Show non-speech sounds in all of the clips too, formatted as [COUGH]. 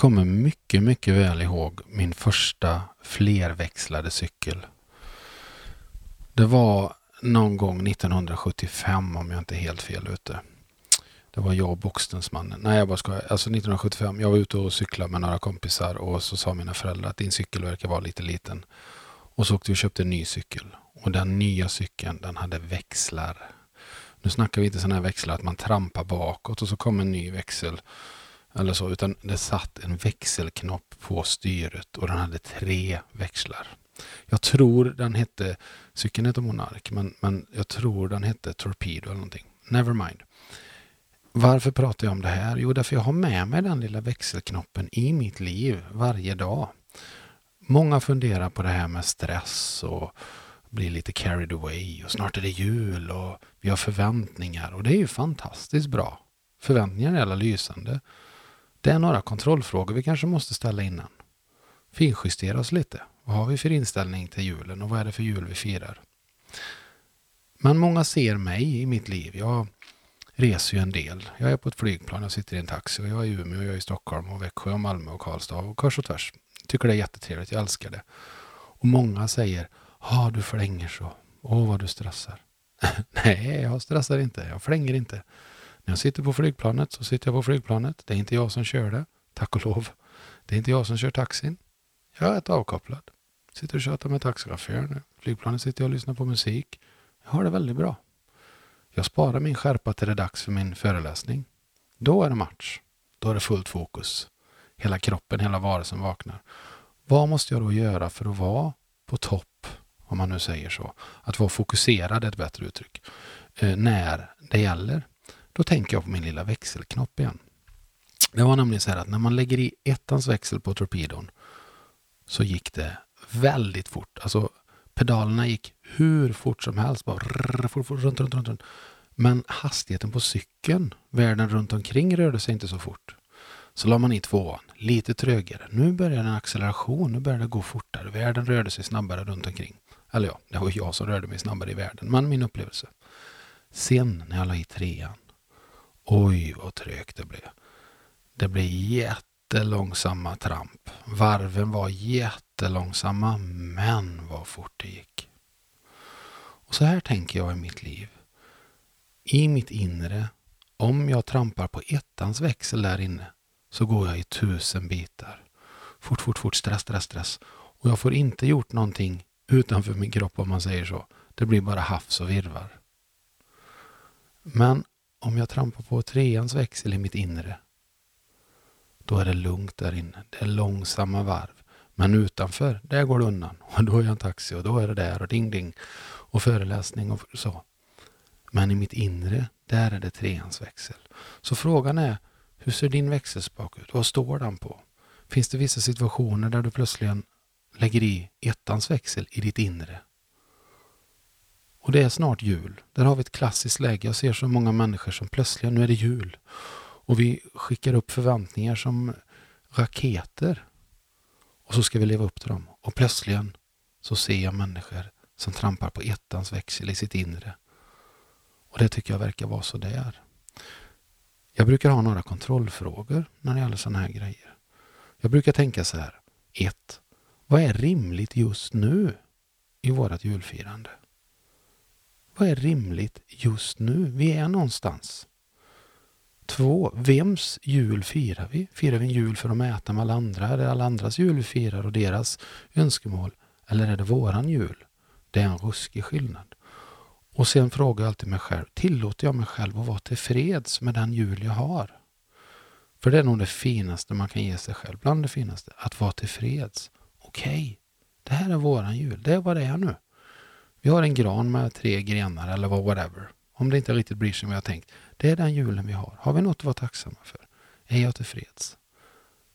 kommer mycket, mycket väl ihåg min första flerväxlade cykel. Det var någon gång 1975 om jag inte är helt fel ute. Det var jag och Boxtensmannen. Nej, jag bara skojar. Alltså 1975. Jag var ute och cyklade med några kompisar och så sa mina föräldrar att din cykel verkar vara lite liten. Och så åkte vi och köpte en ny cykel. Och den nya cykeln, den hade växlar. Nu snackar vi inte sådana här växlar att man trampar bakåt och så kommer en ny växel. Eller så, utan det satt en växelknopp på styret och den hade tre växlar. Jag tror den hette, cykeln heter Monark, men, men jag tror den hette Torpedo eller någonting. Never mind. Varför pratar jag om det här? Jo, därför jag har med mig den lilla växelknoppen i mitt liv varje dag. Många funderar på det här med stress och blir lite carried away och snart är det jul och vi har förväntningar och det är ju fantastiskt bra. Förväntningar är alla lysande. Det är några kontrollfrågor vi kanske måste ställa innan. Finjustera oss lite. Vad har vi för inställning till julen och vad är det för jul vi firar? Men många ser mig i mitt liv. Jag reser ju en del. Jag är på ett flygplan, jag sitter i en taxi och jag är i Umeå, jag är i Stockholm och Växjö och Malmö och Karlstad och kors och tvärs. Tycker det är jättetrevligt, jag älskar det. Och många säger, ja du flänger så. Åh vad du stressar. [LAUGHS] Nej, jag stressar inte, jag flänger inte. När jag sitter på flygplanet så sitter jag på flygplanet. Det är inte jag som kör det, tack och lov. Det är inte jag som kör taxin. Jag är rätt avkopplad. Sitter och tjatar med taxichauffören. Flygplanet sitter jag och lyssnar på musik. Jag har det väldigt bra. Jag sparar min skärpa till det är dags för min föreläsning. Då är det match. Då är det fullt fokus. Hela kroppen, hela varelsen vaknar. Vad måste jag då göra för att vara på topp, om man nu säger så? Att vara fokuserad är ett bättre uttryck. Eh, när det gäller. Då tänker jag på min lilla växelknopp igen. Det var nämligen så här att när man lägger i ettans växel på torpedon så gick det väldigt fort. Alltså pedalerna gick hur fort som helst. Bara rrr, fort, fort, runt, runt, runt, runt. Men hastigheten på cykeln, världen runt omkring rörde sig inte så fort. Så la man i tvåan, lite trögare. Nu börjar en acceleration, nu börjar det gå fortare. Världen rörde sig snabbare runt omkring. Eller ja, det var jag som rörde mig snabbare i världen, men min upplevelse. Sen när jag la i trean, oj vad trögt det blev. Det blev jättelångsamma tramp. Varven var jättelångsamma, men vad fort det gick. Och så här tänker jag i mitt liv. I mitt inre, om jag trampar på ettans växel där inne, så går jag i tusen bitar. Fort, fort, fort, stress, stress, stress. Och jag får inte gjort någonting utanför min kropp om man säger så. Det blir bara hafs och virvar. Men om jag trampar på treans växel i mitt inre, då är det lugnt där inne. Det är långsamma varv. Men utanför, där går det undan. [LAUGHS] Och då är jag en taxi och då är det där och ding ding. Och föreläsning och så. Men i mitt inre, där är det treans växel. Så frågan är, hur ser din växelspak ut? Vad står den på? Finns det vissa situationer där du plötsligen lägger i ettans växel i ditt inre? Och det är snart jul. Där har vi ett klassiskt läge. Jag ser så många människor som plötsligen, nu är det jul. Och vi skickar upp förväntningar som raketer. Och så ska vi leva upp till dem. Och plötsligen så ser jag människor som trampar på ettans växel i sitt inre. Och det tycker jag verkar vara så där. Jag brukar ha några kontrollfrågor när det gäller sådana här grejer. Jag brukar tänka så här. 1. Vad är rimligt just nu i vårt julfirande? Vad är rimligt just nu? Vi är någonstans. 2. Vems jul firar vi? Firar vi en jul för att mäta med alla andra? Är det alla andras jul vi firar och deras önskemål? Eller är det våran jul? Det är en ruskig skillnad. Och sen frågar jag alltid mig själv, tillåter jag mig själv att vara tillfreds med den jul jag har? För det är nog det finaste man kan ge sig själv, bland det finaste, att vara tillfreds. Okej, okay, det här är våran jul, det är vad det är nu. Vi har en gran med tre grenar eller whatever. Om det inte riktigt blir som vi har tänkt. Det är den julen vi har. Har vi något att vara tacksamma för? Är jag tillfreds?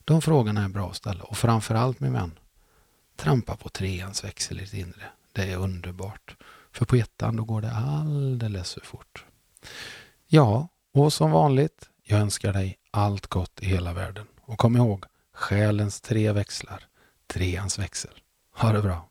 De frågorna är bra att ställa och framförallt min vän, trampa på treans växel i ditt inre. Det är underbart. För på ettan då går det alldeles för fort. Ja, och som vanligt, jag önskar dig allt gott i hela världen. Och kom ihåg, själens tre växlar, treans växel. Ha det bra!